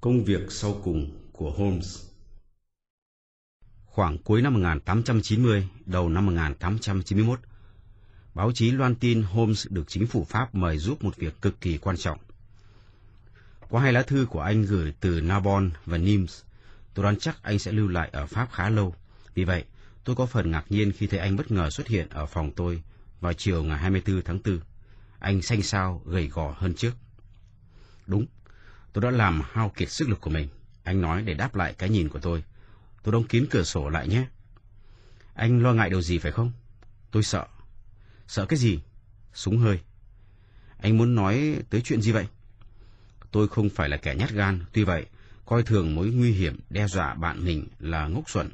Công việc sau cùng của Holmes Khoảng cuối năm 1890, đầu năm 1891, báo chí loan tin Holmes được chính phủ Pháp mời giúp một việc cực kỳ quan trọng. Qua hai lá thư của anh gửi từ Narbonne và Nimes, tôi đoán chắc anh sẽ lưu lại ở Pháp khá lâu. Vì vậy, tôi có phần ngạc nhiên khi thấy anh bất ngờ xuất hiện ở phòng tôi vào chiều ngày 24 tháng 4. Anh xanh xao, gầy gò hơn trước. Đúng, tôi đã làm hao kiệt sức lực của mình. Anh nói để đáp lại cái nhìn của tôi. Tôi đóng kín cửa sổ lại nhé. Anh lo ngại điều gì phải không? Tôi sợ. Sợ cái gì? Súng hơi. Anh muốn nói tới chuyện gì vậy? Tôi không phải là kẻ nhát gan, tuy vậy, coi thường mối nguy hiểm đe dọa bạn mình là ngốc xuẩn,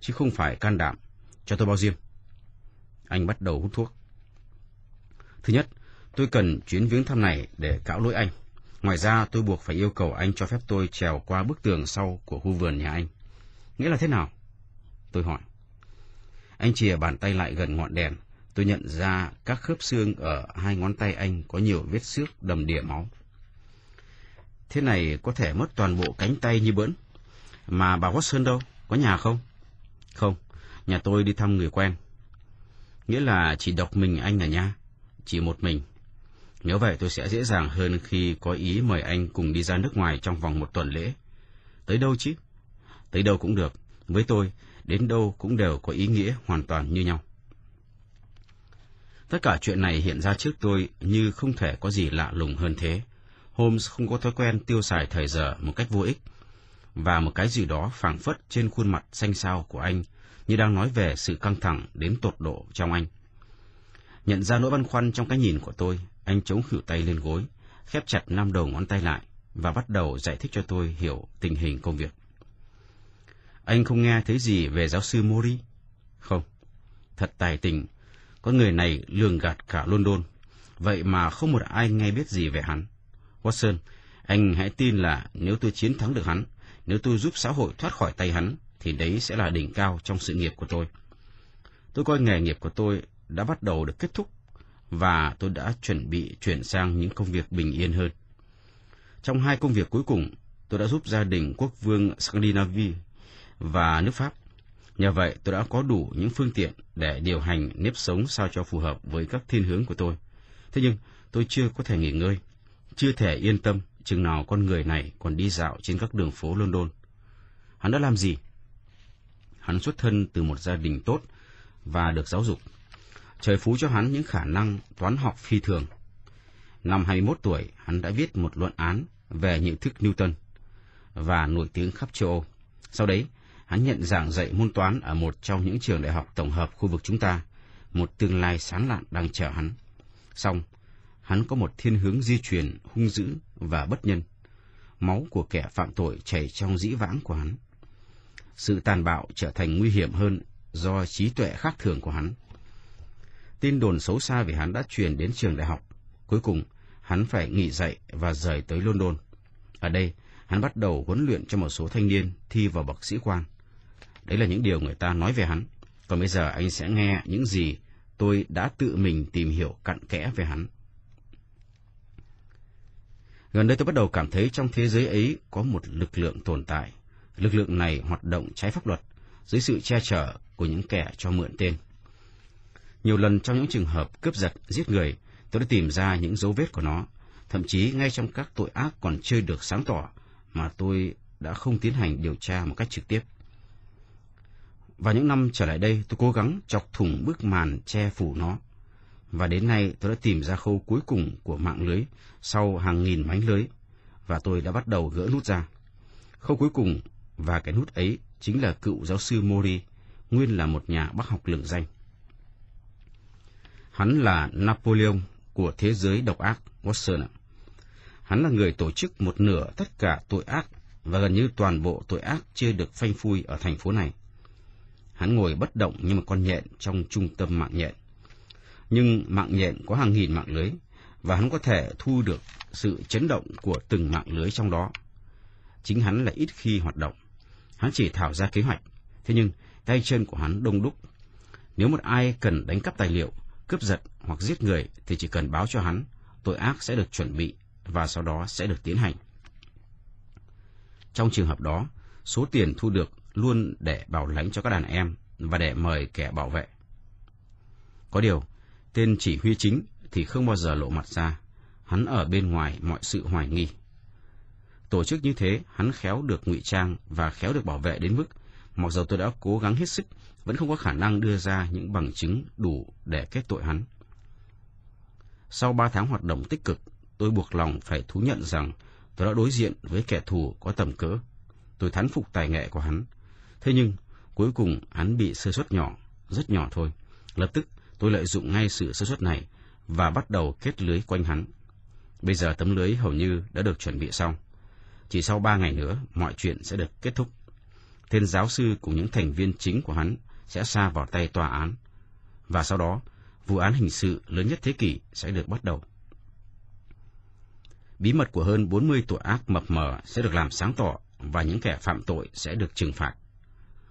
chứ không phải can đảm. Cho tôi bao diêm. Anh bắt đầu hút thuốc. Thứ nhất, tôi cần chuyến viếng thăm này để cạo lỗi anh. Ngoài ra, tôi buộc phải yêu cầu anh cho phép tôi trèo qua bức tường sau của khu vườn nhà anh. Nghĩa là thế nào? Tôi hỏi. Anh chìa bàn tay lại gần ngọn đèn. Tôi nhận ra các khớp xương ở hai ngón tay anh có nhiều vết xước đầm đìa máu. Thế này có thể mất toàn bộ cánh tay như bỡn. Mà bà Watson đâu? Có nhà không? Không, nhà tôi đi thăm người quen. Nghĩa là chỉ độc mình anh à nha? Chỉ một mình. Nếu vậy tôi sẽ dễ dàng hơn khi có ý mời anh cùng đi ra nước ngoài trong vòng một tuần lễ. Tới đâu chứ? Tới đâu cũng được. Với tôi, đến đâu cũng đều có ý nghĩa hoàn toàn như nhau. Tất cả chuyện này hiện ra trước tôi như không thể có gì lạ lùng hơn thế. Holmes không có thói quen tiêu xài thời giờ một cách vô ích, và một cái gì đó phảng phất trên khuôn mặt xanh xao của anh như đang nói về sự căng thẳng đến tột độ trong anh. Nhận ra nỗi băn khoăn trong cái nhìn của tôi, anh chống khuỷu tay lên gối, khép chặt năm đầu ngón tay lại và bắt đầu giải thích cho tôi hiểu tình hình công việc. Anh không nghe thấy gì về giáo sư Mori? Không. Thật tài tình, con người này lường gạt cả London, vậy mà không một ai nghe biết gì về hắn. Watson, anh hãy tin là nếu tôi chiến thắng được hắn, nếu tôi giúp xã hội thoát khỏi tay hắn, thì đấy sẽ là đỉnh cao trong sự nghiệp của tôi. Tôi coi nghề nghiệp của tôi đã bắt đầu được kết thúc, và tôi đã chuẩn bị chuyển sang những công việc bình yên hơn. Trong hai công việc cuối cùng, tôi đã giúp gia đình quốc vương Scandinavia và nước Pháp. Nhờ vậy, tôi đã có đủ những phương tiện để điều hành nếp sống sao cho phù hợp với các thiên hướng của tôi. Thế nhưng, tôi chưa có thể nghỉ ngơi, chưa thể yên tâm chừng nào con người này còn đi dạo trên các đường phố London. Hắn đã làm gì? Hắn xuất thân từ một gia đình tốt và được giáo dục. Trời phú cho hắn những khả năng toán học phi thường. Năm 21 tuổi, hắn đã viết một luận án về nhận thức Newton và nổi tiếng khắp châu Âu. Sau đấy, hắn nhận giảng dạy môn toán ở một trong những trường đại học tổng hợp khu vực chúng ta, một tương lai sáng lạn đang chờ hắn. Xong, hắn có một thiên hướng di truyền hung dữ và bất nhân. Máu của kẻ phạm tội chảy trong dĩ vãng của hắn. Sự tàn bạo trở thành nguy hiểm hơn do trí tuệ khác thường của hắn. Tin đồn xấu xa về hắn đã truyền đến trường đại học. Cuối cùng, hắn phải nghỉ dạy và rời tới London. Ở đây, hắn bắt đầu huấn luyện cho một số thanh niên thi vào bậc sĩ quan. Đấy là những điều người ta nói về hắn. Còn bây giờ anh sẽ nghe những gì tôi đã tự mình tìm hiểu cặn kẽ về hắn. Gần đây tôi bắt đầu cảm thấy trong thế giới ấy có một lực lượng tồn tại. Lực lượng này hoạt động trái pháp luật dưới sự che chở của những kẻ cho mượn tên. Nhiều lần trong những trường hợp cướp giật, giết người, tôi đã tìm ra những dấu vết của nó, thậm chí ngay trong các tội ác còn chưa được sáng tỏ mà tôi đã không tiến hành điều tra một cách trực tiếp. Và những năm trở lại đây, tôi cố gắng chọc thủng bức màn che phủ nó. Và đến nay tôi đã tìm ra khâu cuối cùng của mạng lưới sau hàng nghìn mánh lưới, và tôi đã bắt đầu gỡ nút ra. Khâu cuối cùng và cái nút ấy chính là cựu giáo sư Mori, nguyên là một nhà bác học lừng danh. Hắn là Napoleon của thế giới độc ác Watson. Hắn là người tổ chức một nửa tất cả tội ác và gần như toàn bộ tội ác chưa được phanh phui ở thành phố này. Hắn ngồi bất động như một con nhện trong trung tâm mạng nhện. Nhưng mạng nhện có hàng nghìn mạng lưới, và hắn có thể thu được sự chấn động của từng mạng lưới trong đó. Chính hắn là ít khi hoạt động. Hắn chỉ thảo ra kế hoạch, thế nhưng tay chân của hắn đông đúc. Nếu một ai cần đánh cắp tài liệu, cướp giật hoặc giết người thì chỉ cần báo cho hắn, tội ác sẽ được chuẩn bị và sau đó sẽ được tiến hành. Trong trường hợp đó, số tiền thu được luôn để bảo lãnh cho các đàn em và để mời kẻ bảo vệ. Có điều, tên chỉ huy chính thì không bao giờ lộ mặt ra, hắn ở bên ngoài mọi sự hoài nghi. Tổ chức như thế, hắn khéo được ngụy trang và khéo được bảo vệ đến mức, mặc dù tôi đã cố gắng hết sức, vẫn không có khả năng đưa ra những bằng chứng đủ để kết tội hắn. Sau ba tháng hoạt động tích cực, tôi buộc lòng phải thú nhận rằng tôi đã đối diện với kẻ thù có tầm cỡ. Tôi thán phục tài nghệ của hắn. Thế nhưng, cuối cùng hắn bị sơ suất nhỏ, rất nhỏ thôi. Lập tức, tôi lợi dụng ngay sự sơ suất này và bắt đầu kết lưới quanh hắn. Bây giờ tấm lưới hầu như đã được chuẩn bị xong. Chỉ sau ba ngày nữa, mọi chuyện sẽ được kết thúc. Tên giáo sư cùng những thành viên chính của hắn sẽ xa vào tay tòa án. Và sau đó, vụ án hình sự lớn nhất thế kỷ sẽ được bắt đầu. Bí mật của hơn 40 tội ác mập mờ sẽ được làm sáng tỏ và những kẻ phạm tội sẽ được trừng phạt.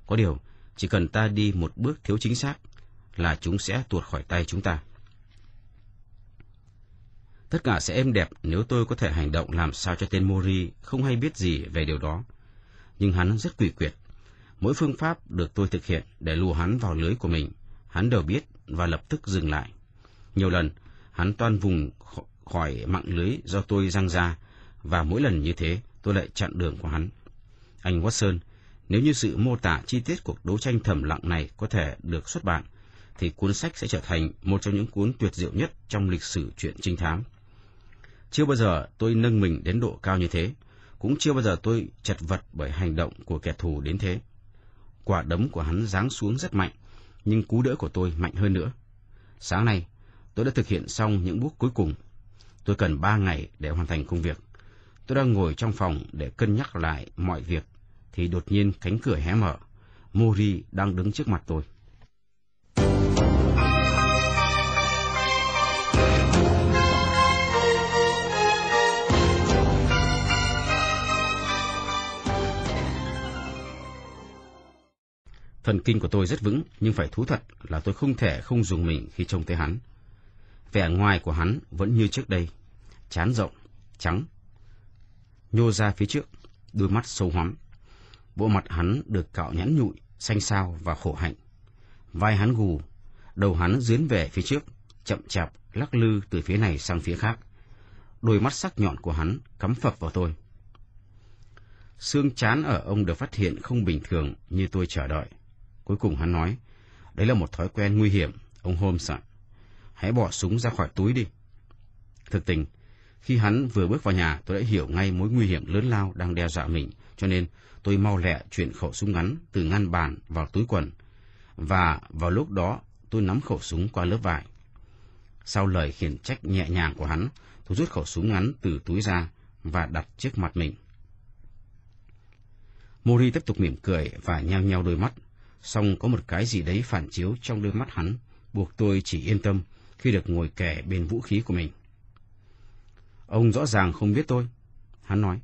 Có điều, chỉ cần ta đi một bước thiếu chính xác là chúng sẽ tuột khỏi tay chúng ta. Tất cả sẽ êm đẹp nếu tôi có thể hành động làm sao cho tên Mori không hay biết gì về điều đó. Nhưng hắn rất quỷ quyệt. Mỗi phương pháp được tôi thực hiện để lùa hắn vào lưới của mình, hắn đều biết và lập tức dừng lại. Nhiều lần, hắn toan vùng khỏi mạng lưới do tôi răng ra, và mỗi lần như thế, tôi lại chặn đường của hắn. Anh Watson, nếu như sự mô tả chi tiết cuộc đấu tranh thầm lặng này có thể được xuất bản, thì cuốn sách sẽ trở thành một trong những cuốn tuyệt diệu nhất trong lịch sử truyện trinh thám. Chưa bao giờ tôi nâng mình đến độ cao như thế, cũng chưa bao giờ tôi chật vật bởi hành động của kẻ thù đến thế. Quả đấm của hắn giáng xuống rất mạnh, nhưng cú đỡ của tôi mạnh hơn nữa. Sáng nay, tôi đã thực hiện xong những bước cuối cùng. Tôi cần ba ngày để hoàn thành công việc. Tôi đang ngồi trong phòng để cân nhắc lại mọi việc, thì đột nhiên cánh cửa hé mở. Mori đang đứng trước mặt tôi. Thần kinh của tôi rất vững, nhưng phải thú thật là tôi không thể không dùng mình khi trông thấy hắn. Vẻ ngoài của hắn vẫn như trước đây, chán rộng, trắng, nhô ra phía trước, đôi mắt sâu hoắm. Bộ mặt hắn được cạo nhẵn nhụi, xanh xao và khổ hạnh. Vai hắn gù, đầu hắn dướn về phía trước, chậm chạp lắc lư từ phía này sang phía khác. Đôi mắt sắc nhọn của hắn cắm phập vào tôi. Xương chán ở ông được phát hiện không bình thường như tôi chờ đợi. Cuối cùng hắn nói, đấy là một thói quen nguy hiểm, ông Holmes ạ. Hãy bỏ súng ra khỏi túi đi. Thực tình, khi hắn vừa bước vào nhà, tôi đã hiểu ngay mối nguy hiểm lớn lao đang đe dọa mình, cho nên tôi mau lẹ chuyển khẩu súng ngắn từ ngăn bàn vào túi quần. Và vào lúc đó, tôi nắm khẩu súng qua lớp vải. Sau lời khiển trách nhẹ nhàng của hắn, tôi rút khẩu súng ngắn từ túi ra và đặt trước mặt mình. Mori tiếp tục mỉm cười và nheo nheo đôi mắt, song có một cái gì đấy phản chiếu trong đôi mắt hắn, buộc tôi chỉ yên tâm khi được ngồi kẻ bên vũ khí của mình. Ông rõ ràng không biết tôi, hắn nói.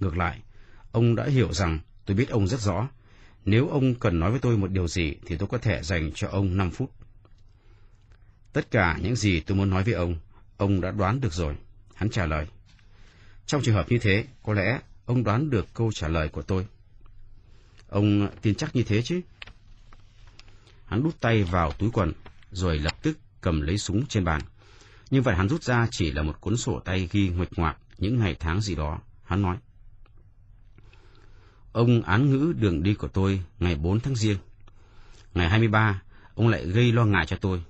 Ngược lại, ông đã hiểu rằng tôi biết ông rất rõ. Nếu ông cần nói với tôi một điều gì thì tôi có thể dành cho ông 5 phút. Tất cả những gì tôi muốn nói với ông, ông đã đoán được rồi, hắn trả lời. Trong trường hợp như thế, có lẽ ông đoán được câu trả lời của tôi. Ông tin chắc như thế chứ? Hắn đút tay vào túi quần, rồi lập tức cầm lấy súng trên bàn. Nhưng vậy hắn rút ra chỉ là một cuốn sổ tay ghi nguệch ngoạc những ngày tháng gì đó. Hắn nói. Ông án ngữ đường đi của tôi ngày 4 tháng riêng. Ngày 23, ông lại gây lo ngại cho tôi.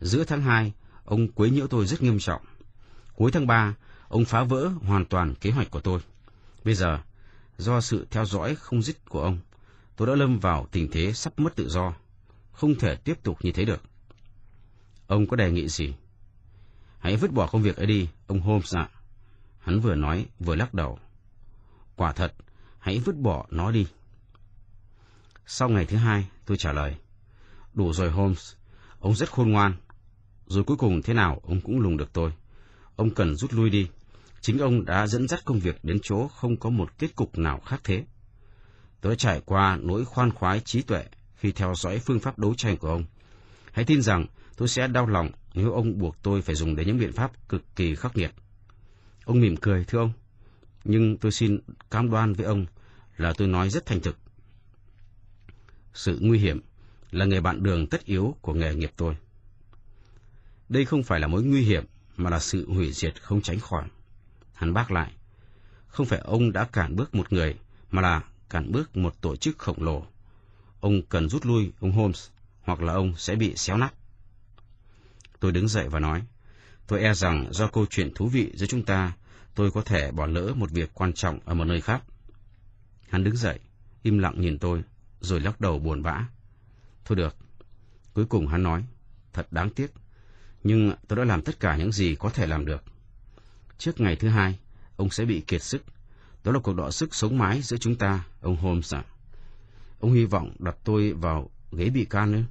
Giữa tháng 2, ông quấy nhiễu tôi rất nghiêm trọng. Cuối tháng 3, ông phá vỡ hoàn toàn kế hoạch của tôi. Bây giờ, do sự theo dõi không dứt của ông, tôi đã lâm vào tình thế sắp mất tự do, không thể tiếp tục như thế được. Ông có đề nghị gì? Hãy vứt bỏ công việc ấy đi, ông Holmes ạ. Hắn vừa nói, vừa lắc đầu. Quả thật, hãy vứt bỏ nó đi. Sau ngày thứ hai, tôi trả lời. Đủ rồi Holmes, ông rất khôn ngoan. Rồi cuối cùng thế nào ông cũng lùng được tôi. Ông cần rút lui đi. Chính ông đã dẫn dắt công việc đến chỗ không có một kết cục nào khác thế. Tôi trải qua nỗi khoan khoái trí tuệ khi theo dõi phương pháp đấu tranh của ông. Hãy tin rằng tôi sẽ đau lòng nếu ông buộc tôi phải dùng đến những biện pháp cực kỳ khắc nghiệt. Ông mỉm cười, thưa ông. nhưng tôi xin cam đoan với ông là tôi nói rất thành thực. Sự nguy hiểm là nghề bạn đường tất yếu của nghề nghiệp tôi. Đây không phải là mối nguy hiểm, mà là sự hủy diệt không tránh khỏi. Hắn bác lại, không phải ông đã cản bước một người, mà là cản bước một tổ chức khổng lồ. Ông cần rút lui, ông Holmes, hoặc là ông sẽ bị xéo nát. Tôi đứng dậy và nói, tôi e rằng do câu chuyện thú vị giữa chúng ta, tôi có thể bỏ lỡ một việc quan trọng ở một nơi khác. Hắn đứng dậy, im lặng nhìn tôi, rồi lắc đầu buồn bã. Thôi được. Cuối cùng hắn nói, thật đáng tiếc, nhưng tôi đã làm tất cả những gì có thể làm được. Trước ngày thứ hai, ông sẽ bị kiệt sức. Đó là cuộc đọ sức sống mái giữa chúng ta, ông Holmes ạ. Ông hy vọng đặt tôi vào ghế bị can nữa.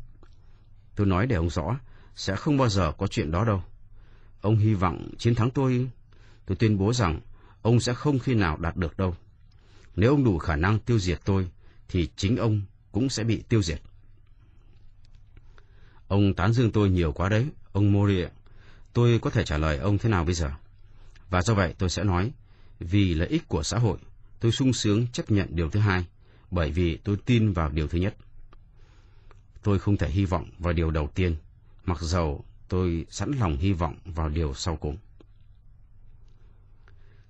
Tôi nói để ông rõ, sẽ không bao giờ có chuyện đó đâu. Ông hy vọng chiến thắng tôi. Tôi tuyên bố rằng ông sẽ không khi nào đạt được đâu. Nếu ông đủ khả năng tiêu diệt tôi, thì chính ông cũng sẽ bị tiêu diệt. Ông tán dương tôi nhiều quá đấy, ông Mori Tôi có thể trả lời ông thế nào bây giờ? Và do vậy tôi sẽ nói, vì lợi ích của xã hội, tôi sung sướng chấp nhận điều thứ hai, bởi vì tôi tin vào điều thứ nhất. Tôi không thể hy vọng vào điều đầu tiên, mặc dầu tôi sẵn lòng hy vọng vào điều sau cùng.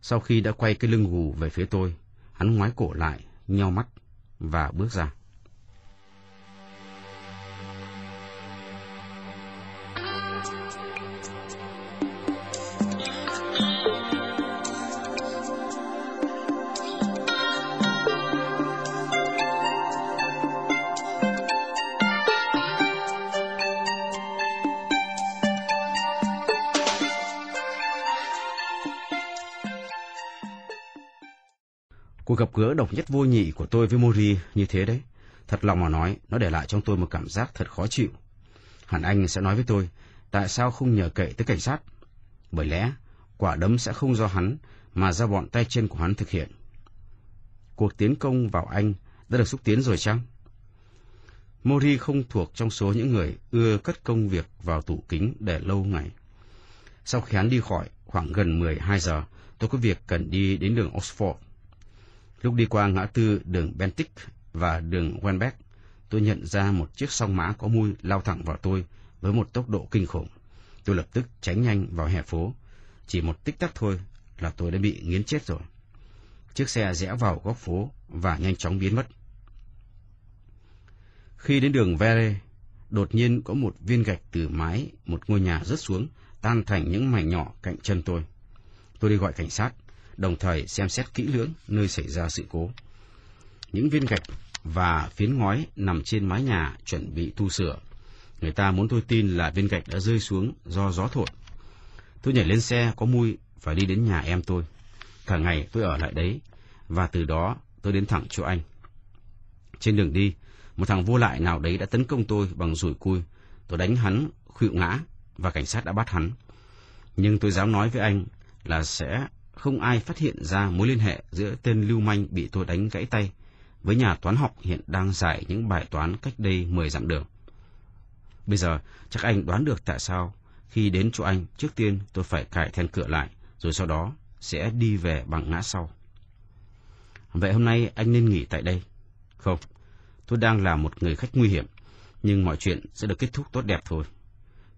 Sau khi đã quay cái lưng gù về phía tôi, hắn ngoái cổ lại, nheo mắt và bước ra. Cuộc gặp gỡ độc nhất vô nhị của tôi với Mori như thế đấy. Thật lòng mà nói, nó để lại trong tôi một cảm giác thật khó chịu. Hẳn anh sẽ nói với tôi, tại sao không nhờ cậy tới cảnh sát? Bởi lẽ, quả đấm sẽ không do hắn, mà do bọn tay chân của hắn thực hiện. Cuộc tiến công vào anh đã được xúc tiến rồi chăng? Mori không thuộc trong số những người ưa cất công việc vào tủ kính để lâu ngày. Sau khi hắn đi khỏi, khoảng gần 12 giờ, tôi có việc cần đi đến đường Oxford. Lúc đi qua ngã tư đường Bentic và đường Wenbeck, tôi nhận ra một chiếc song mã có mui lao thẳng vào tôi với một tốc độ kinh khủng. Tôi lập tức tránh nhanh vào hè phố. Chỉ một tích tắc thôi là tôi đã bị nghiến chết rồi. Chiếc xe rẽ vào góc phố và nhanh chóng biến mất. Khi đến đường Vere, đột nhiên có một viên gạch từ mái một ngôi nhà rớt xuống, tan thành những mảnh nhỏ cạnh chân tôi. Tôi đi gọi cảnh sát đồng thời xem xét kỹ lưỡng nơi xảy ra sự cố. Những viên gạch và phiến ngói nằm trên mái nhà chuẩn bị tu sửa. Người ta muốn tôi tin là viên gạch đã rơi xuống do gió thổi. Tôi nhảy lên xe có mui và đi đến nhà em tôi. Cả ngày tôi ở lại đấy, và từ đó tôi đến thẳng chỗ anh. Trên đường đi, một thằng vô lại nào đấy đã tấn công tôi bằng rủi cui. Tôi đánh hắn, khuỵu ngã, và cảnh sát đã bắt hắn. Nhưng tôi dám nói với anh là sẽ không ai phát hiện ra mối liên hệ giữa tên lưu manh bị tôi đánh gãy tay với nhà toán học hiện đang giải những bài toán cách đây 10 dặm đường. Bây giờ, chắc anh đoán được tại sao khi đến chỗ anh, trước tiên tôi phải cài then cửa lại, rồi sau đó sẽ đi về bằng ngã sau. Vậy hôm nay anh nên nghỉ tại đây. Không, tôi đang là một người khách nguy hiểm, nhưng mọi chuyện sẽ được kết thúc tốt đẹp thôi.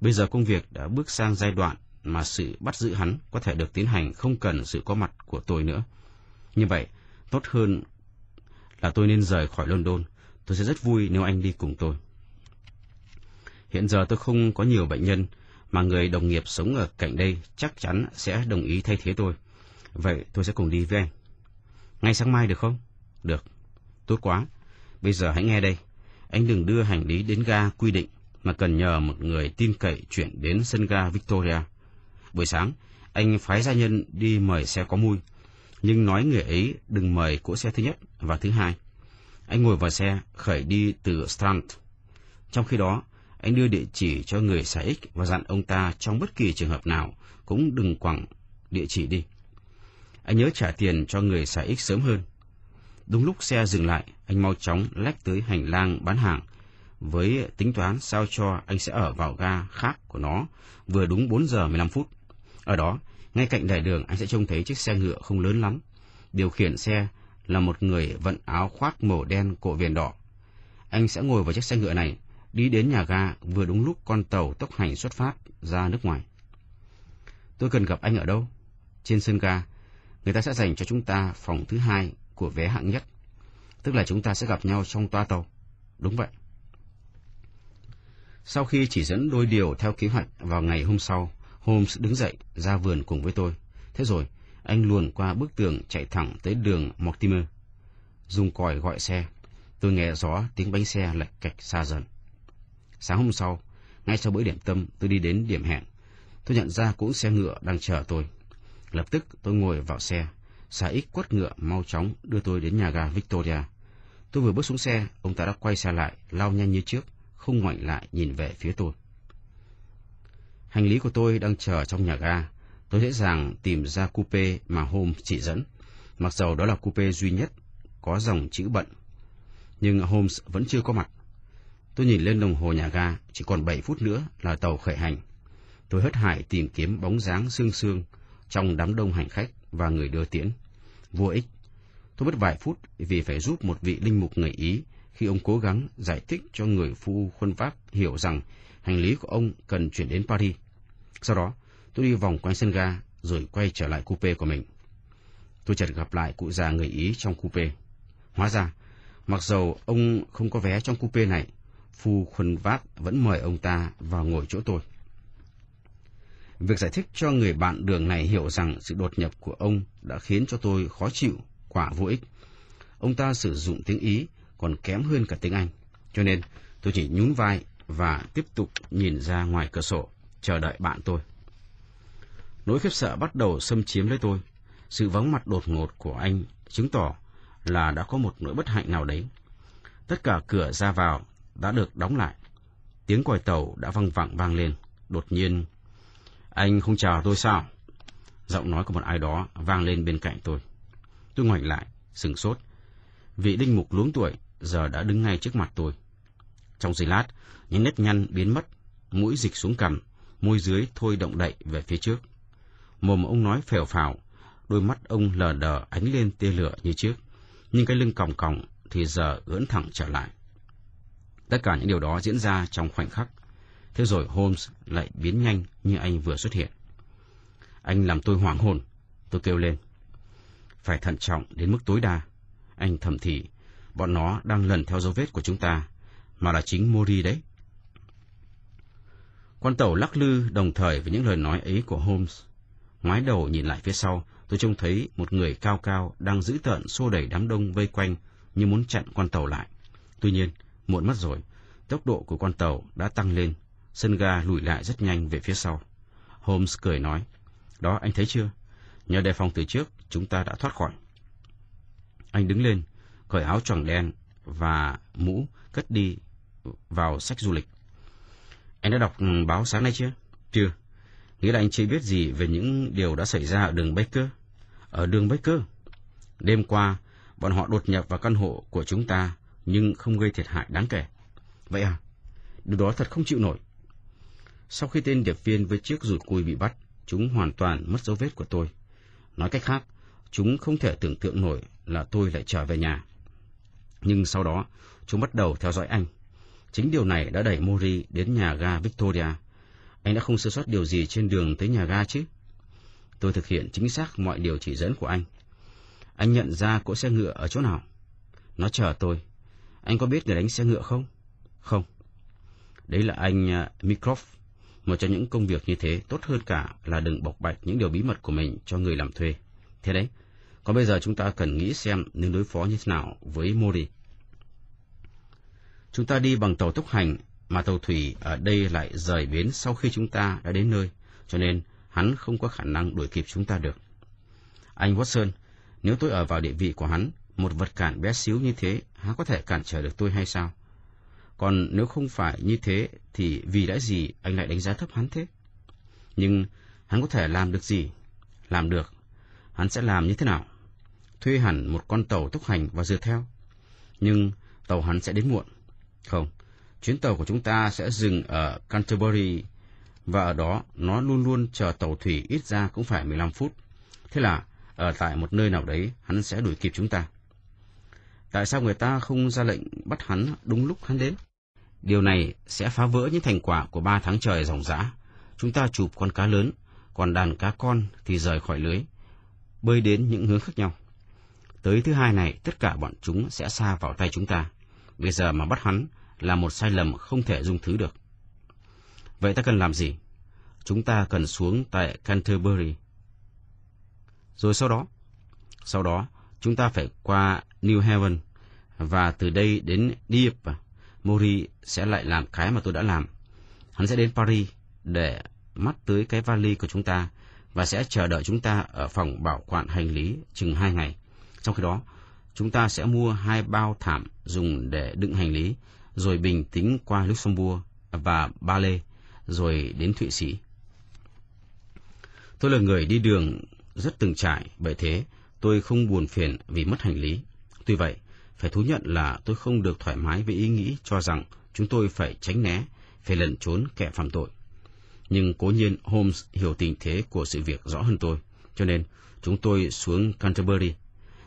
Bây giờ công việc đã bước sang giai đoạn mà sự bắt giữ hắn có thể được tiến hành không cần sự có mặt của tôi nữa. Như vậy, tốt hơn là tôi nên rời khỏi London. Tôi sẽ rất vui nếu anh đi cùng tôi. Hiện giờ tôi không có nhiều bệnh nhân, mà người đồng nghiệp sống ở cạnh đây chắc chắn sẽ đồng ý thay thế tôi. Vậy tôi sẽ cùng đi với anh. Ngay sáng mai được không? Được. Tốt quá. Bây giờ hãy nghe đây. Anh đừng đưa hành lý đến ga quy định, mà cần nhờ một người tin cậy chuyển đến sân ga Victoria. Buổi sáng, anh phái gia nhân đi mời xe có mui, nhưng nói người ấy đừng mời cỗ xe thứ nhất và thứ hai. Anh ngồi vào xe, khởi đi từ Strand. Trong khi đó, anh đưa địa chỉ cho người xã X và dặn ông ta trong bất kỳ trường hợp nào cũng đừng quẳng địa chỉ đi. Anh nhớ trả tiền cho người xã X sớm hơn. Đúng lúc xe dừng lại, anh mau chóng lách tới hành lang bán hàng, với tính toán sao cho anh sẽ ở vào ga khác của nó vừa đúng 4 giờ 15 phút. Ở đó, ngay cạnh đại đường anh sẽ trông thấy chiếc xe ngựa không lớn lắm, Điều khiển xe là một người vận áo khoác màu đen cổ viền đỏ. Anh sẽ ngồi vào chiếc xe ngựa này, đi đến nhà ga vừa đúng lúc con tàu tốc hành xuất phát ra nước ngoài. Tôi cần gặp anh ở đâu? Trên sân ga, người ta sẽ dành cho chúng ta phòng thứ hai của vé hạng nhất. Tức là chúng ta sẽ gặp nhau trong toa tàu. Đúng vậy. Sau khi chỉ dẫn đôi điều theo kế hoạch vào ngày hôm sau, Holmes đứng dậy ra vườn cùng với tôi. Thế rồi, anh luồn qua bức tường chạy thẳng tới đường Mortimer. Dùng còi gọi xe. Tôi nghe rõ tiếng bánh xe lệch cạch xa dần. Sáng hôm sau, ngay sau bữa điểm tâm, tôi đi đến điểm hẹn. Tôi nhận ra cũng xe ngựa đang chờ tôi. Lập tức tôi ngồi vào xe. Xà ích quất ngựa mau chóng đưa tôi đến nhà ga Victoria. Tôi vừa bước xuống xe, ông ta đã quay xe lại, lao nhanh như trước, không ngoảnh lại nhìn về phía tôi. Hành lý của tôi đang chờ trong nhà ga. Tôi dễ dàng tìm ra coupe mà Holmes chỉ dẫn, mặc dầu đó là coupe duy nhất, có dòng chữ bận. Nhưng Holmes vẫn chưa có mặt. Tôi nhìn lên đồng hồ nhà ga, chỉ còn 7 phút nữa là tàu khởi hành. Tôi hất hải tìm kiếm bóng dáng sương sương trong đám đông hành khách và người đưa tiễn. Vô ích. Tôi mất vài phút vì phải giúp một vị linh mục người Ý khi ông cố gắng giải thích cho người phu khuân pháp hiểu rằng hành lý của ông cần chuyển đến Paris. Sau đó, tôi đi vòng quanh sân ga rồi quay trở lại coupe của mình. Tôi chợt gặp lại cụ già người Ý trong coupe. Hóa ra, mặc dầu ông không có vé trong coupe này, phu khuân vác vẫn mời ông ta vào ngồi chỗ tôi. Việc giải thích cho người bạn đường này hiểu rằng sự đột nhập của ông đã khiến cho tôi khó chịu, quả vô ích. Ông ta sử dụng tiếng Ý còn kém hơn cả tiếng Anh, cho nên tôi chỉ nhún vai và tiếp tục nhìn ra ngoài cửa sổ, chờ đợi bạn tôi. Nỗi khiếp sợ bắt đầu xâm chiếm lấy tôi. Sự vắng mặt đột ngột của anh chứng tỏ là đã có một nỗi bất hạnh nào đấy. Tất cả cửa ra vào đã được đóng lại. Tiếng còi tàu đã văng vẳng vang lên. Đột nhiên, anh không chào tôi sao? Giọng nói của một ai đó vang lên bên cạnh tôi. Tôi ngoảnh lại, sừng sốt. Vị đinh mục luống tuổi giờ đã đứng ngay trước mặt tôi. Trong giây lát, những nét nhăn biến mất, mũi dịch xuống cằm, môi dưới thôi động đậy về phía trước. Mồm ông nói phèo phào, đôi mắt ông lờ đờ ánh lên tia lửa như trước, nhưng cái lưng còng còng thì giờ ưỡn thẳng trở lại. Tất cả những điều đó diễn ra trong khoảnh khắc. Thế rồi Holmes lại biến nhanh như anh vừa xuất hiện. Anh làm tôi hoảng hồn. Tôi kêu lên. Phải thận trọng đến mức tối đa. Anh thầm thì, bọn nó đang lần theo dấu vết của chúng ta, mà là chính Mori đấy. Con tàu lắc lư đồng thời với những lời nói ấy của Holmes. Ngoái đầu nhìn lại phía sau, tôi trông thấy một người cao cao đang giữ tợn xô đẩy đám đông vây quanh như muốn chặn con tàu lại. Tuy nhiên, muộn mất rồi, tốc độ của con tàu đã tăng lên, sân ga lùi lại rất nhanh về phía sau. Holmes cười nói, đó anh thấy chưa? Nhờ đề phòng từ trước, chúng ta đã thoát khỏi. Anh đứng lên, cởi áo choàng đen và mũ cất đi vào sách du lịch. Anh đã đọc ừ, báo sáng nay chưa? Chưa. Nghĩa là anh chưa biết gì về những điều đã xảy ra ở đường Baker. Ở đường Baker. Đêm qua, bọn họ đột nhập vào căn hộ của chúng ta, nhưng không gây thiệt hại đáng kể. Vậy à? Điều đó thật không chịu nổi. Sau khi tên điệp viên với chiếc rùi cui bị bắt, chúng hoàn toàn mất dấu vết của tôi. Nói cách khác, chúng không thể tưởng tượng nổi là tôi lại trở về nhà. Nhưng sau đó, chúng bắt đầu theo dõi anh. Chính điều này đã đẩy Mori đến nhà ga Victoria. Anh đã không sơ sót điều gì trên đường tới nhà ga chứ? Tôi thực hiện chính xác mọi điều chỉ dẫn của anh. Anh nhận ra cỗ xe ngựa ở chỗ nào? Nó chờ tôi. Anh có biết người đánh xe ngựa không? Không. Đấy là anh à, uh, Mikroff. Một trong những công việc như thế tốt hơn cả là đừng bộc bạch những điều bí mật của mình cho người làm thuê. Thế đấy, còn bây giờ chúng ta cần nghĩ xem nên đối phó như thế nào với Mori. Chúng ta đi bằng tàu tốc hành, mà tàu thủy ở đây lại rời bến sau khi chúng ta đã đến nơi, cho nên hắn không có khả năng đuổi kịp chúng ta được. Anh Watson, nếu tôi ở vào địa vị của hắn, một vật cản bé xíu như thế, hắn có thể cản trở được tôi hay sao? Còn nếu không phải như thế, thì vì đã gì anh lại đánh giá thấp hắn thế? Nhưng hắn có thể làm được gì? Làm được. Hắn sẽ làm như thế nào? Thuê hẳn một con tàu tốc hành và dựa theo. Nhưng tàu hắn sẽ đến muộn. Không, chuyến tàu của chúng ta sẽ dừng ở Canterbury và ở đó nó luôn luôn chờ tàu thủy ít ra cũng phải 15 phút. Thế là ở tại một nơi nào đấy, hắn sẽ đuổi kịp chúng ta. Tại sao người ta không ra lệnh bắt hắn đúng lúc hắn đến? Điều này sẽ phá vỡ những thành quả của ba tháng trời ròng rã. Chúng ta chụp con cá lớn, còn đàn cá con thì rời khỏi lưới, bơi đến những hướng khác nhau. Tới thứ hai này, tất cả bọn chúng sẽ xa vào tay chúng ta. Bây giờ mà bắt hắn là một sai lầm không thể dung thứ được. Vậy ta cần làm gì? Chúng ta cần xuống tại Canterbury. Rồi sau đó, sau đó chúng ta phải qua New Haven và từ đây đến Dieppe. Mori sẽ lại làm cái mà tôi đã làm. Hắn sẽ đến Paris để mắt tới cái vali của chúng ta và sẽ chờ đợi chúng ta ở phòng bảo quản hành lý chừng hai ngày. Trong khi đó, chúng ta sẽ mua hai bao thảm dùng để đựng hành lý, rồi bình tính qua Luxembourg và Ba Lê, rồi đến Thụy Sĩ. Tôi là người đi đường rất từng trải, bởi thế tôi không buồn phiền vì mất hành lý. Tuy vậy, phải thú nhận là tôi không được thoải mái với ý nghĩ cho rằng chúng tôi phải tránh né, phải lẩn trốn kẻ phạm tội. Nhưng cố nhiên Holmes hiểu tình thế của sự việc rõ hơn tôi, cho nên chúng tôi xuống Canterbury.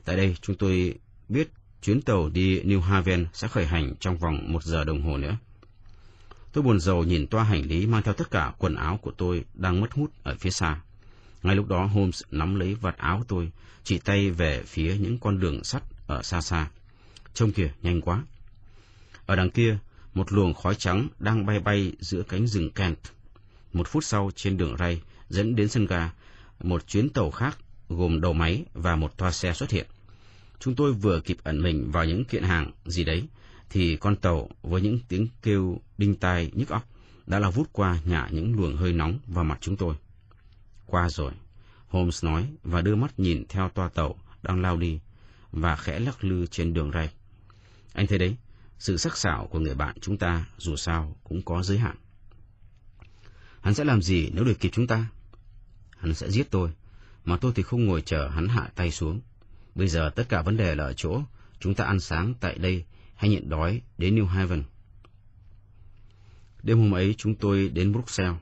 Tại đây chúng tôi biết chuyến tàu đi New Haven sẽ khởi hành trong vòng một giờ đồng hồ nữa. Tôi buồn rầu nhìn toa hành lý mang theo tất cả quần áo của tôi đang mất hút ở phía xa. Ngay lúc đó Holmes nắm lấy vạt áo tôi, chỉ tay về phía những con đường sắt ở xa xa. Trông kìa, nhanh quá. Ở đằng kia, một luồng khói trắng đang bay bay giữa cánh rừng Kent. Một phút sau trên đường ray dẫn đến sân ga, một chuyến tàu khác gồm đầu máy và một toa xe xuất hiện. Chúng tôi vừa kịp ẩn mình vào những kiện hàng gì đấy, thì con tàu với những tiếng kêu đinh tai nhức óc đã lao vút qua nhả những luồng hơi nóng vào mặt chúng tôi. Qua rồi, Holmes nói và đưa mắt nhìn theo toa tàu đang lao đi và khẽ lắc lư trên đường ray. Anh thấy đấy, sự sắc sảo của người bạn chúng ta dù sao cũng có giới hạn. Hắn sẽ làm gì nếu được kịp chúng ta? Hắn sẽ giết tôi, mà tôi thì không ngồi chờ hắn hạ tay xuống. Bây giờ tất cả vấn đề là ở chỗ chúng ta ăn sáng tại đây hay nhịn đói đến New Haven. Đêm hôm ấy chúng tôi đến Bruxelles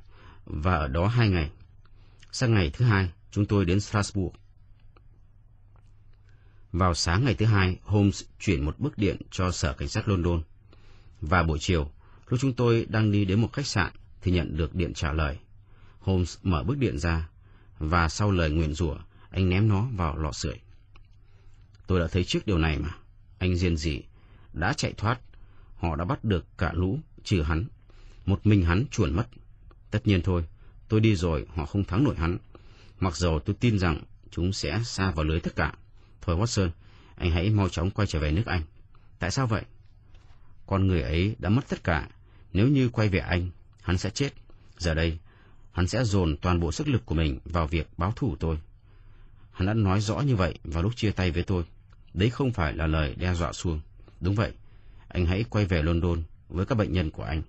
và ở đó hai ngày. Sang ngày thứ hai, chúng tôi đến Strasbourg. Vào sáng ngày thứ hai, Holmes chuyển một bức điện cho Sở Cảnh sát London. Và buổi chiều, lúc chúng tôi đang đi đến một khách sạn, thì nhận được điện trả lời. Holmes mở bức điện ra, và sau lời nguyền rủa, anh ném nó vào lọ sưởi. Tôi đã thấy trước điều này mà. Anh diên dị đã chạy thoát. Họ đã bắt được cả lũ, trừ hắn. Một mình hắn chuồn mất. Tất nhiên thôi, tôi đi rồi, họ không thắng nổi hắn. Mặc dù tôi tin rằng chúng sẽ xa vào lưới tất cả. Thôi Watson, anh hãy mau chóng quay trở về nước Anh. Tại sao vậy? Con người ấy đã mất tất cả. Nếu như quay về Anh, hắn sẽ chết. Giờ đây, hắn sẽ dồn toàn bộ sức lực của mình vào việc báo thù tôi. Hắn đã nói rõ như vậy vào lúc chia tay với tôi. Đấy không phải là lời đe dọa xuông. Đúng vậy, anh hãy quay về London với các bệnh nhân của anh.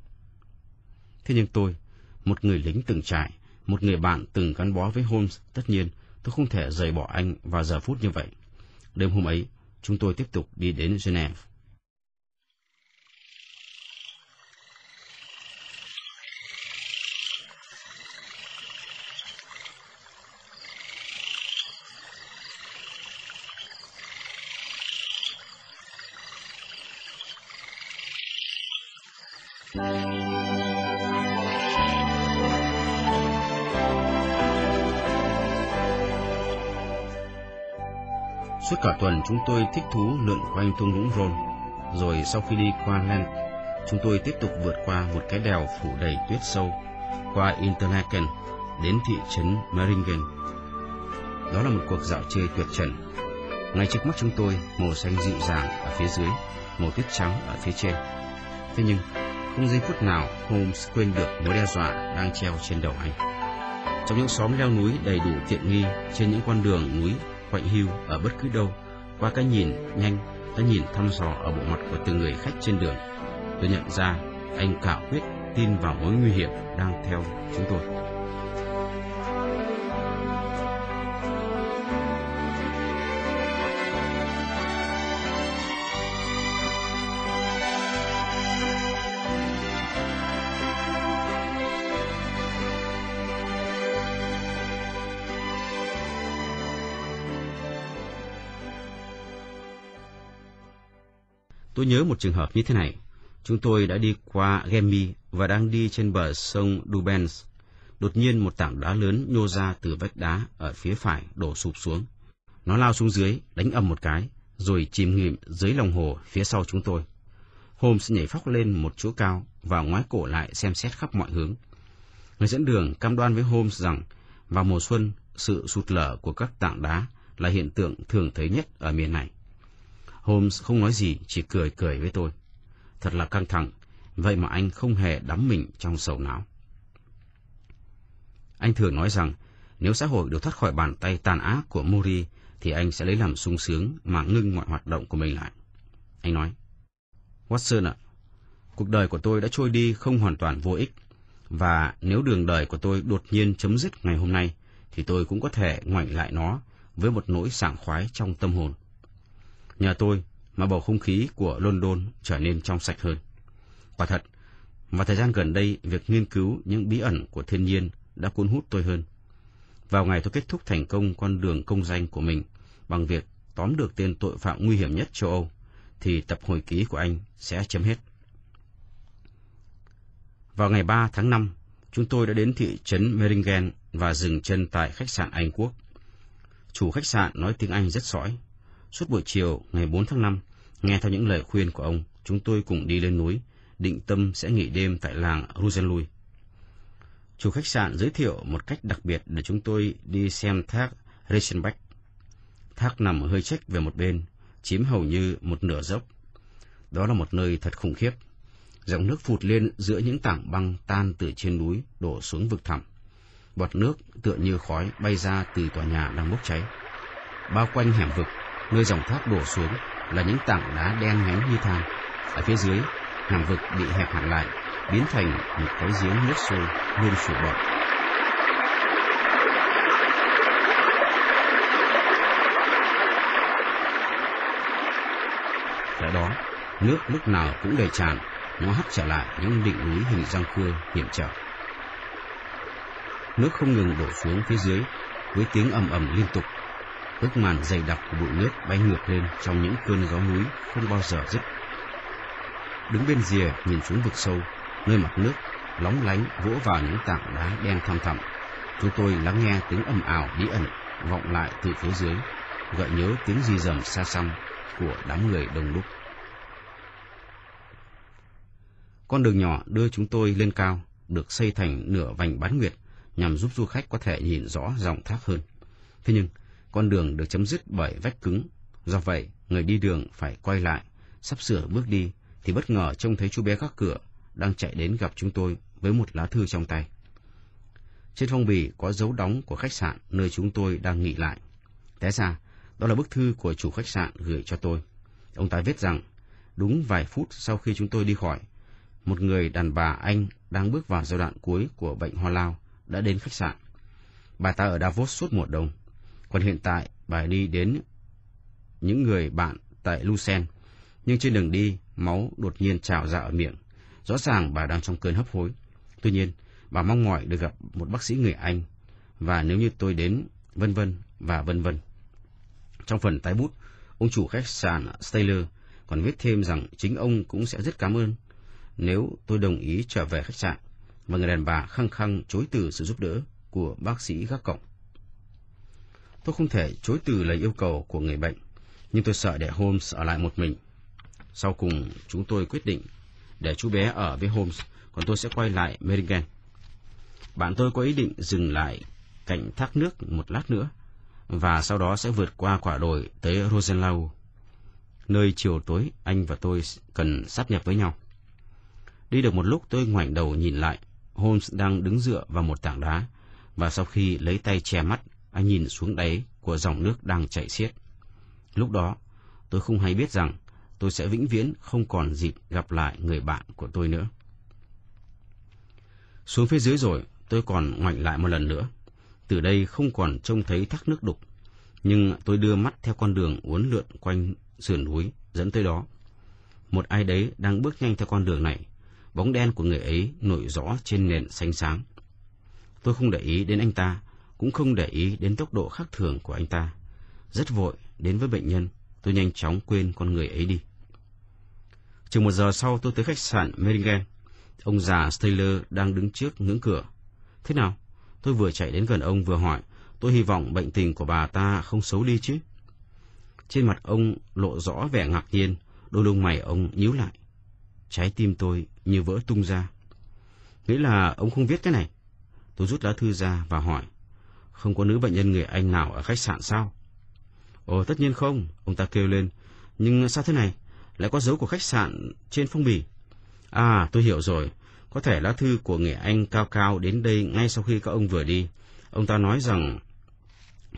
Thế nhưng tôi, một người lính từng trải, một người bạn từng gắn bó với Holmes, tất nhiên tôi không thể rời bỏ anh vào giờ phút như vậy. Đêm hôm ấy, chúng tôi tiếp tục đi đến Geneva. Cả tuần chúng tôi thích thú lượn quanh thung lũng Rôn, Rồi sau khi đi qua Len, chúng tôi tiếp tục vượt qua một cái đèo phủ đầy tuyết sâu, qua Interlaken đến thị trấn Meringen. Đó là một cuộc dạo chơi tuyệt trần. Ngay trước mắt chúng tôi, màu xanh dịu dàng ở phía dưới, màu tuyết trắng ở phía trên. Thế nhưng, không giây phút nào Holmes quên được mối đe dọa đang treo trên đầu anh. Trong những xóm leo núi đầy đủ tiện nghi trên những con đường núi quạnh hiu ở bất cứ đâu, qua cái nhìn nhanh, cái nhìn thăm dò ở bộ mặt của từng người khách trên đường, tôi nhận ra anh cạo quyết tin vào mối nguy hiểm đang theo chúng tôi. Nhớ một trường hợp như thế này. Chúng tôi đã đi qua Gemi và đang đi trên bờ sông Dubens. Đột nhiên một tảng đá lớn nhô ra từ vách đá ở phía phải đổ sụp xuống. Nó lao xuống dưới, đánh âm một cái, rồi chìm nghỉm dưới lòng hồ phía sau chúng tôi. Holmes nhảy phóc lên một chỗ cao và ngoái cổ lại xem xét khắp mọi hướng. Người dẫn đường cam đoan với Holmes rằng vào mùa xuân, sự sụt lở của các tảng đá là hiện tượng thường thấy nhất ở miền này. Holmes không nói gì, chỉ cười cười với tôi. Thật là căng thẳng, vậy mà anh không hề đắm mình trong sầu não. Anh thường nói rằng, nếu xã hội được thoát khỏi bàn tay tàn ác của Mori, thì anh sẽ lấy làm sung sướng mà ngưng mọi hoạt động của mình lại. Anh nói, Watson ạ, cuộc đời của tôi đã trôi đi không hoàn toàn vô ích, và nếu đường đời của tôi đột nhiên chấm dứt ngày hôm nay, thì tôi cũng có thể ngoảnh lại nó với một nỗi sảng khoái trong tâm hồn. Nhờ tôi mà bầu không khí của London trở nên trong sạch hơn. Quả thật, và thời gian gần đây, việc nghiên cứu những bí ẩn của thiên nhiên đã cuốn hút tôi hơn. Vào ngày tôi kết thúc thành công con đường công danh của mình bằng việc tóm được tên tội phạm nguy hiểm nhất châu Âu, thì tập hồi ký của anh sẽ chấm hết. Vào ngày 3 tháng 5, chúng tôi đã đến thị trấn Meringen và dừng chân tại khách sạn Anh Quốc. Chủ khách sạn nói tiếng Anh rất sõi. Suốt buổi chiều ngày 4 tháng 5, nghe theo những lời khuyên của ông, chúng tôi cùng đi lên núi, định tâm sẽ nghỉ đêm tại làng Ruzenlui. Chủ khách sạn giới thiệu một cách đặc biệt để chúng tôi đi xem thác Reichenbach. Thác nằm hơi trách về một bên, chiếm hầu như một nửa dốc. Đó là một nơi thật khủng khiếp. Dòng nước phụt lên giữa những tảng băng tan từ trên núi đổ xuống vực thẳm. Bọt nước tựa như khói bay ra từ tòa nhà đang bốc cháy. Bao quanh hẻm vực, nơi dòng thác đổ xuống là những tảng đá đen nhánh như than. Ở phía dưới, hẻm vực bị hẹp hẳn lại, biến thành một cái giếng nước sôi luôn sủi bọt. Tại đó, nước lúc nào cũng đầy tràn, nó hắt trở lại những đỉnh núi hình răng cưa hiểm trở. Nước không ngừng đổ xuống phía dưới với tiếng ầm ầm liên tục. Bức màn dày đặc của bụi nước bay ngược lên trong những cơn gió núi không bao giờ dứt. Đứng bên rìa nhìn xuống vực sâu, nơi mặt nước lóng lánh vỗ vào những tảng đá đen thăm thẳm. Chúng tôi lắng nghe tiếng ầm ảo bí ẩn vọng lại từ phía dưới, gợi nhớ tiếng di dầm xa xăm của đám người đông đúc. Con đường nhỏ đưa chúng tôi lên cao, được xây thành nửa vành bán nguyệt nhằm giúp du khách có thể nhìn rõ dòng thác hơn. Thế nhưng, con đường được chấm dứt bởi vách cứng. Do vậy, người đi đường phải quay lại, sắp sửa bước đi, thì bất ngờ trông thấy chú bé gác cửa đang chạy đến gặp chúng tôi với một lá thư trong tay. Trên phong bì có dấu đóng của khách sạn nơi chúng tôi đang nghỉ lại. Té ra, đó là bức thư của chủ khách sạn gửi cho tôi. Ông ta viết rằng, đúng vài phút sau khi chúng tôi đi khỏi, một người đàn bà Anh đang bước vào giai đoạn cuối của bệnh hoa lao đã đến khách sạn. Bà ta ở Davos suốt mùa đông, còn hiện tại bà đi đến những người bạn tại Lucen. Nhưng trên đường đi, máu đột nhiên trào ra ở miệng. Rõ ràng bà đang trong cơn hấp hối. Tuy nhiên, bà mong mỏi được gặp một bác sĩ người Anh, và nếu như tôi đến, vân vân và vân vân. Trong phần tái bút, ông chủ khách sạn Staler còn viết thêm rằng chính ông cũng sẽ rất cảm ơn nếu tôi đồng ý trở về khách sạn và người đàn bà khăng khăng chối từ sự giúp đỡ của bác sĩ gác cổng. Tôi không thể chối từ lời yêu cầu của người bệnh, nhưng tôi sợ để Holmes ở lại một mình. Sau cùng, chúng tôi quyết định để chú bé ở với Holmes, còn tôi sẽ quay lại Meringen. Bạn tôi có ý định dừng lại cạnh thác nước một lát nữa, và sau đó sẽ vượt qua quả đồi tới Rosenlau, nơi chiều tối anh và tôi cần sát nhập với nhau. Đi được một lúc tôi ngoảnh đầu nhìn lại, Holmes đang đứng dựa vào một tảng đá, và sau khi lấy tay che mắt, anh nhìn xuống đáy của dòng nước đang chảy xiết. Lúc đó, tôi không hay biết rằng tôi sẽ vĩnh viễn không còn dịp gặp lại người bạn của tôi nữa. Xuống phía dưới rồi, tôi còn ngoảnh lại một lần nữa. Từ đây không còn trông thấy thác nước đục, nhưng tôi đưa mắt theo con đường uốn lượn quanh sườn núi dẫn tới đó. Một ai đấy đang bước nhanh theo con đường này, bóng đen của người ấy nổi rõ trên nền xanh sáng. Tôi không để ý đến anh ta, cũng không để ý đến tốc độ khác thường của anh ta. Rất vội đến với bệnh nhân, tôi nhanh chóng quên con người ấy đi. Chừng một giờ sau tôi tới khách sạn Meringen. Ông già Taylor đang đứng trước ngưỡng cửa. Thế nào? Tôi vừa chạy đến gần ông vừa hỏi. Tôi hy vọng bệnh tình của bà ta không xấu đi chứ. Trên mặt ông lộ rõ vẻ ngạc nhiên, đôi lông mày ông nhíu lại. Trái tim tôi như vỡ tung ra. Nghĩa là ông không viết cái này. Tôi rút lá thư ra và hỏi. Không có nữ bệnh nhân người Anh nào ở khách sạn sao? Ồ, tất nhiên không, ông ta kêu lên. Nhưng sao thế này? Lại có dấu của khách sạn trên phong bì. À, tôi hiểu rồi. Có thể lá thư của người Anh cao cao đến đây ngay sau khi các ông vừa đi. Ông ta nói rằng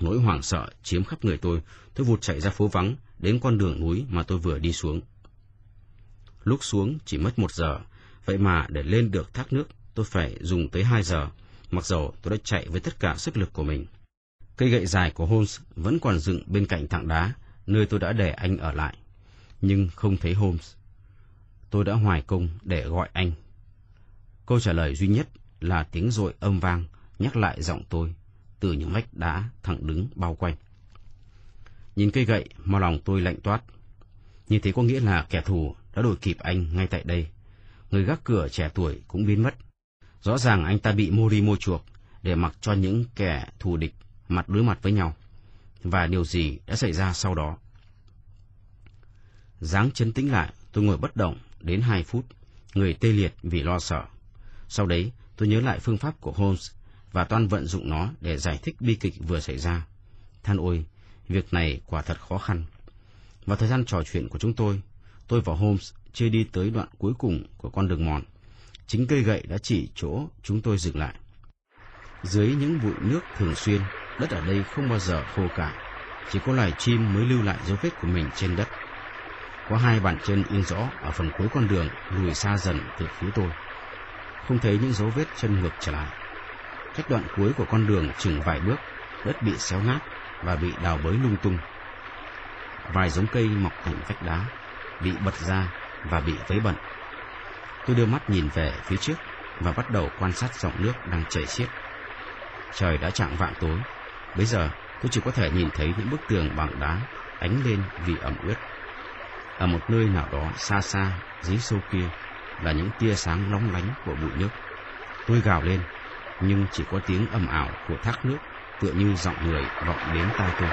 nỗi hoảng sợ chiếm khắp người tôi. Tôi vụt chạy ra phố vắng, đến con đường núi mà tôi vừa đi xuống. Lúc xuống chỉ mất một giờ, vậy mà để lên được thác nước tôi phải dùng tới hai giờ, mặc dù tôi đã chạy với tất cả sức lực của mình. Cây gậy dài của Holmes vẫn còn dựng bên cạnh tảng đá, nơi tôi đã để anh ở lại. Nhưng không thấy Holmes. Tôi đã hoài công để gọi anh. Câu trả lời duy nhất là tiếng rội âm vang nhắc lại giọng tôi từ những vách đá thẳng đứng bao quanh. Nhìn cây gậy mà lòng tôi lạnh toát. Như thế có nghĩa là kẻ thù đã đuổi kịp anh ngay tại đây. Người gác cửa trẻ tuổi cũng biến mất. Rõ ràng anh ta bị Mori mua chuộc để mặc cho những kẻ thù địch mặt đối mặt với nhau. Và điều gì đã xảy ra sau đó? Giáng chấn tĩnh lại, tôi ngồi bất động đến hai phút, người tê liệt vì lo sợ. Sau đấy, tôi nhớ lại phương pháp của Holmes và toan vận dụng nó để giải thích bi kịch vừa xảy ra. Than ôi, việc này quả thật khó khăn. Vào thời gian trò chuyện của chúng tôi, tôi và Holmes chưa đi tới đoạn cuối cùng của con đường mòn. Chính cây gậy đã chỉ chỗ chúng tôi dừng lại. Dưới những bụi nước thường xuyên, đất ở đây không bao giờ khô cả. Chỉ có loài chim mới lưu lại dấu vết của mình trên đất. Có hai bàn chân in rõ ở phần cuối con đường lùi xa dần từ phía tôi. Không thấy những dấu vết chân ngược trở lại. Cách đoạn cuối của con đường chừng vài bước, đất bị xéo nát và bị đào bới lung tung. Vài giống cây mọc thành vách đá, bị bật ra và bị vấy bẩn. Tôi đưa mắt nhìn về phía trước và bắt đầu quan sát dòng nước đang chảy xiết. Trời đã chạng vạng tối, bây giờ tôi chỉ có thể nhìn thấy những bức tường bằng đá ánh lên vì ẩm ướt. Ở một nơi nào đó xa xa dưới sâu kia là những tia sáng lóng lánh của bụi nước. Tôi gào lên, nhưng chỉ có tiếng ầm ảo của thác nước tựa như giọng người vọng đến tai tôi.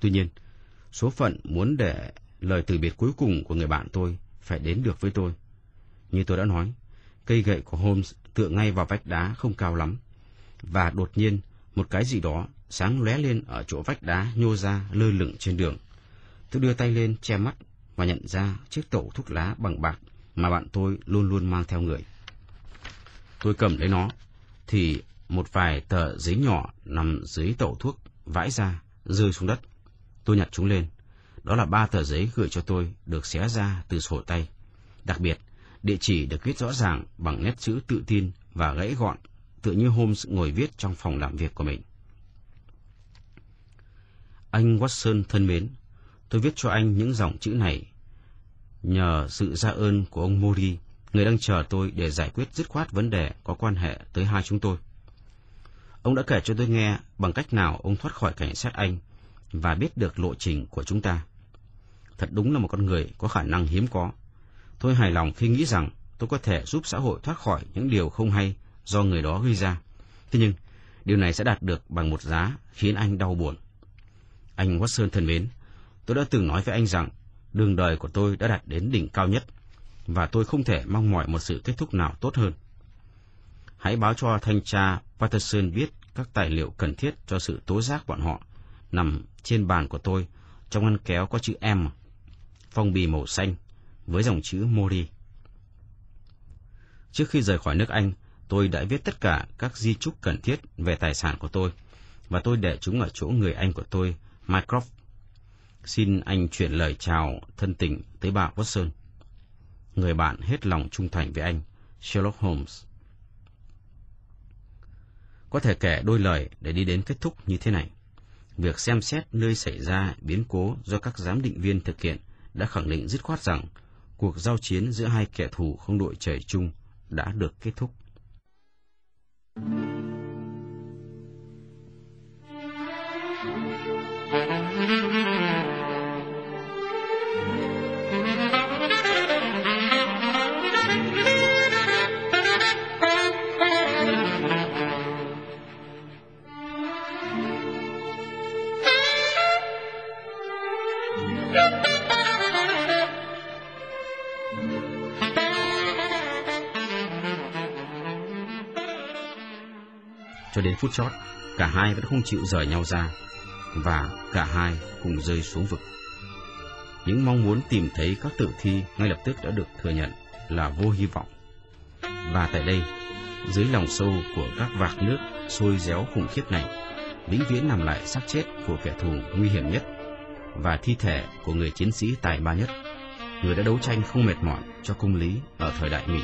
Tuy nhiên, số phận muốn để lời từ biệt cuối cùng của người bạn tôi phải đến được với tôi. Như tôi đã nói, cây gậy của Holmes tựa ngay vào vách đá không cao lắm. Và đột nhiên, một cái gì đó sáng lóe lên ở chỗ vách đá nhô ra lơ lửng trên đường. Tôi đưa tay lên che mắt và nhận ra chiếc tẩu thuốc lá bằng bạc mà bạn tôi luôn luôn mang theo người. Tôi cầm lấy nó, thì một vài tờ giấy nhỏ nằm dưới tẩu thuốc vãi ra, rơi xuống đất. Tôi nhặt chúng lên. Đó là ba tờ giấy gửi cho tôi được xé ra từ sổ tay. Đặc biệt, địa chỉ được viết rõ ràng bằng nét chữ tự tin và gãy gọn, tự như Holmes ngồi viết trong phòng làm việc của mình. Anh Watson thân mến, tôi viết cho anh những dòng chữ này nhờ sự ra ơn của ông Mori, người đang chờ tôi để giải quyết dứt khoát vấn đề có quan hệ tới hai chúng tôi. Ông đã kể cho tôi nghe bằng cách nào ông thoát khỏi cảnh sát Anh và biết được lộ trình của chúng ta. Thật đúng là một con người có khả năng hiếm có. Tôi hài lòng khi nghĩ rằng tôi có thể giúp xã hội thoát khỏi những điều không hay do người đó gây ra. Thế nhưng, điều này sẽ đạt được bằng một giá khiến anh đau buồn. Anh Watson thân mến, tôi đã từng nói với anh rằng đường đời của tôi đã đạt đến đỉnh cao nhất và tôi không thể mong mỏi một sự kết thúc nào tốt hơn. Hãy báo cho thanh tra Patterson biết các tài liệu cần thiết cho sự tố giác bọn họ nằm trên bàn của tôi trong ngăn kéo có chữ M, phong bì màu xanh với dòng chữ Mori. Trước khi rời khỏi nước Anh, tôi đã viết tất cả các di chúc cần thiết về tài sản của tôi và tôi để chúng ở chỗ người anh của tôi, Mycroft. Xin anh chuyển lời chào thân tình tới bà Watson. Người bạn hết lòng trung thành với anh, Sherlock Holmes. Có thể kể đôi lời để đi đến kết thúc như thế này việc xem xét nơi xảy ra biến cố do các giám định viên thực hiện đã khẳng định dứt khoát rằng cuộc giao chiến giữa hai kẻ thù không đội trời chung đã được kết thúc. Cho đến phút chót, cả hai vẫn không chịu rời nhau ra, và cả hai cùng rơi xuống vực. Những mong muốn tìm thấy các tử thi ngay lập tức đã được thừa nhận là vô hy vọng. Và tại đây, dưới lòng sâu của các vạc nước sôi réo khủng khiếp này, vĩnh viễn nằm lại xác chết của kẻ thù nguy hiểm nhất và thi thể của người chiến sĩ tài ba nhất, người đã đấu tranh không mệt mỏi cho công lý ở thời đại Mỹ.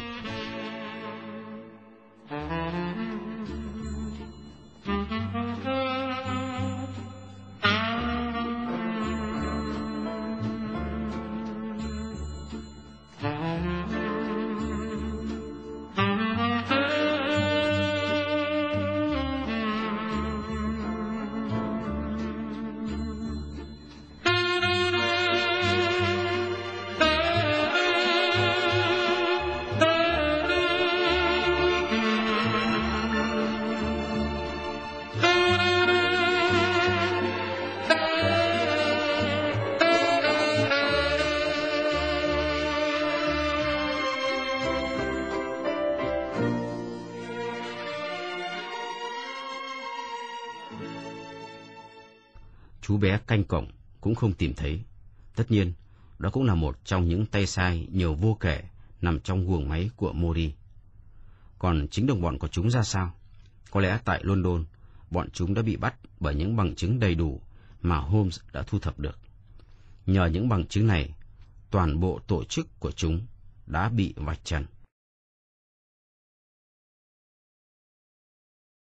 Chú bé canh cổng cũng không tìm thấy. Tất nhiên, đó cũng là một trong những tay sai nhiều vô kể nằm trong guồng máy của Mori. Còn chính đồng bọn của chúng ra sao? Có lẽ tại London, bọn chúng đã bị bắt bởi những bằng chứng đầy đủ mà Holmes đã thu thập được. Nhờ những bằng chứng này, toàn bộ tổ chức của chúng đã bị vạch trần.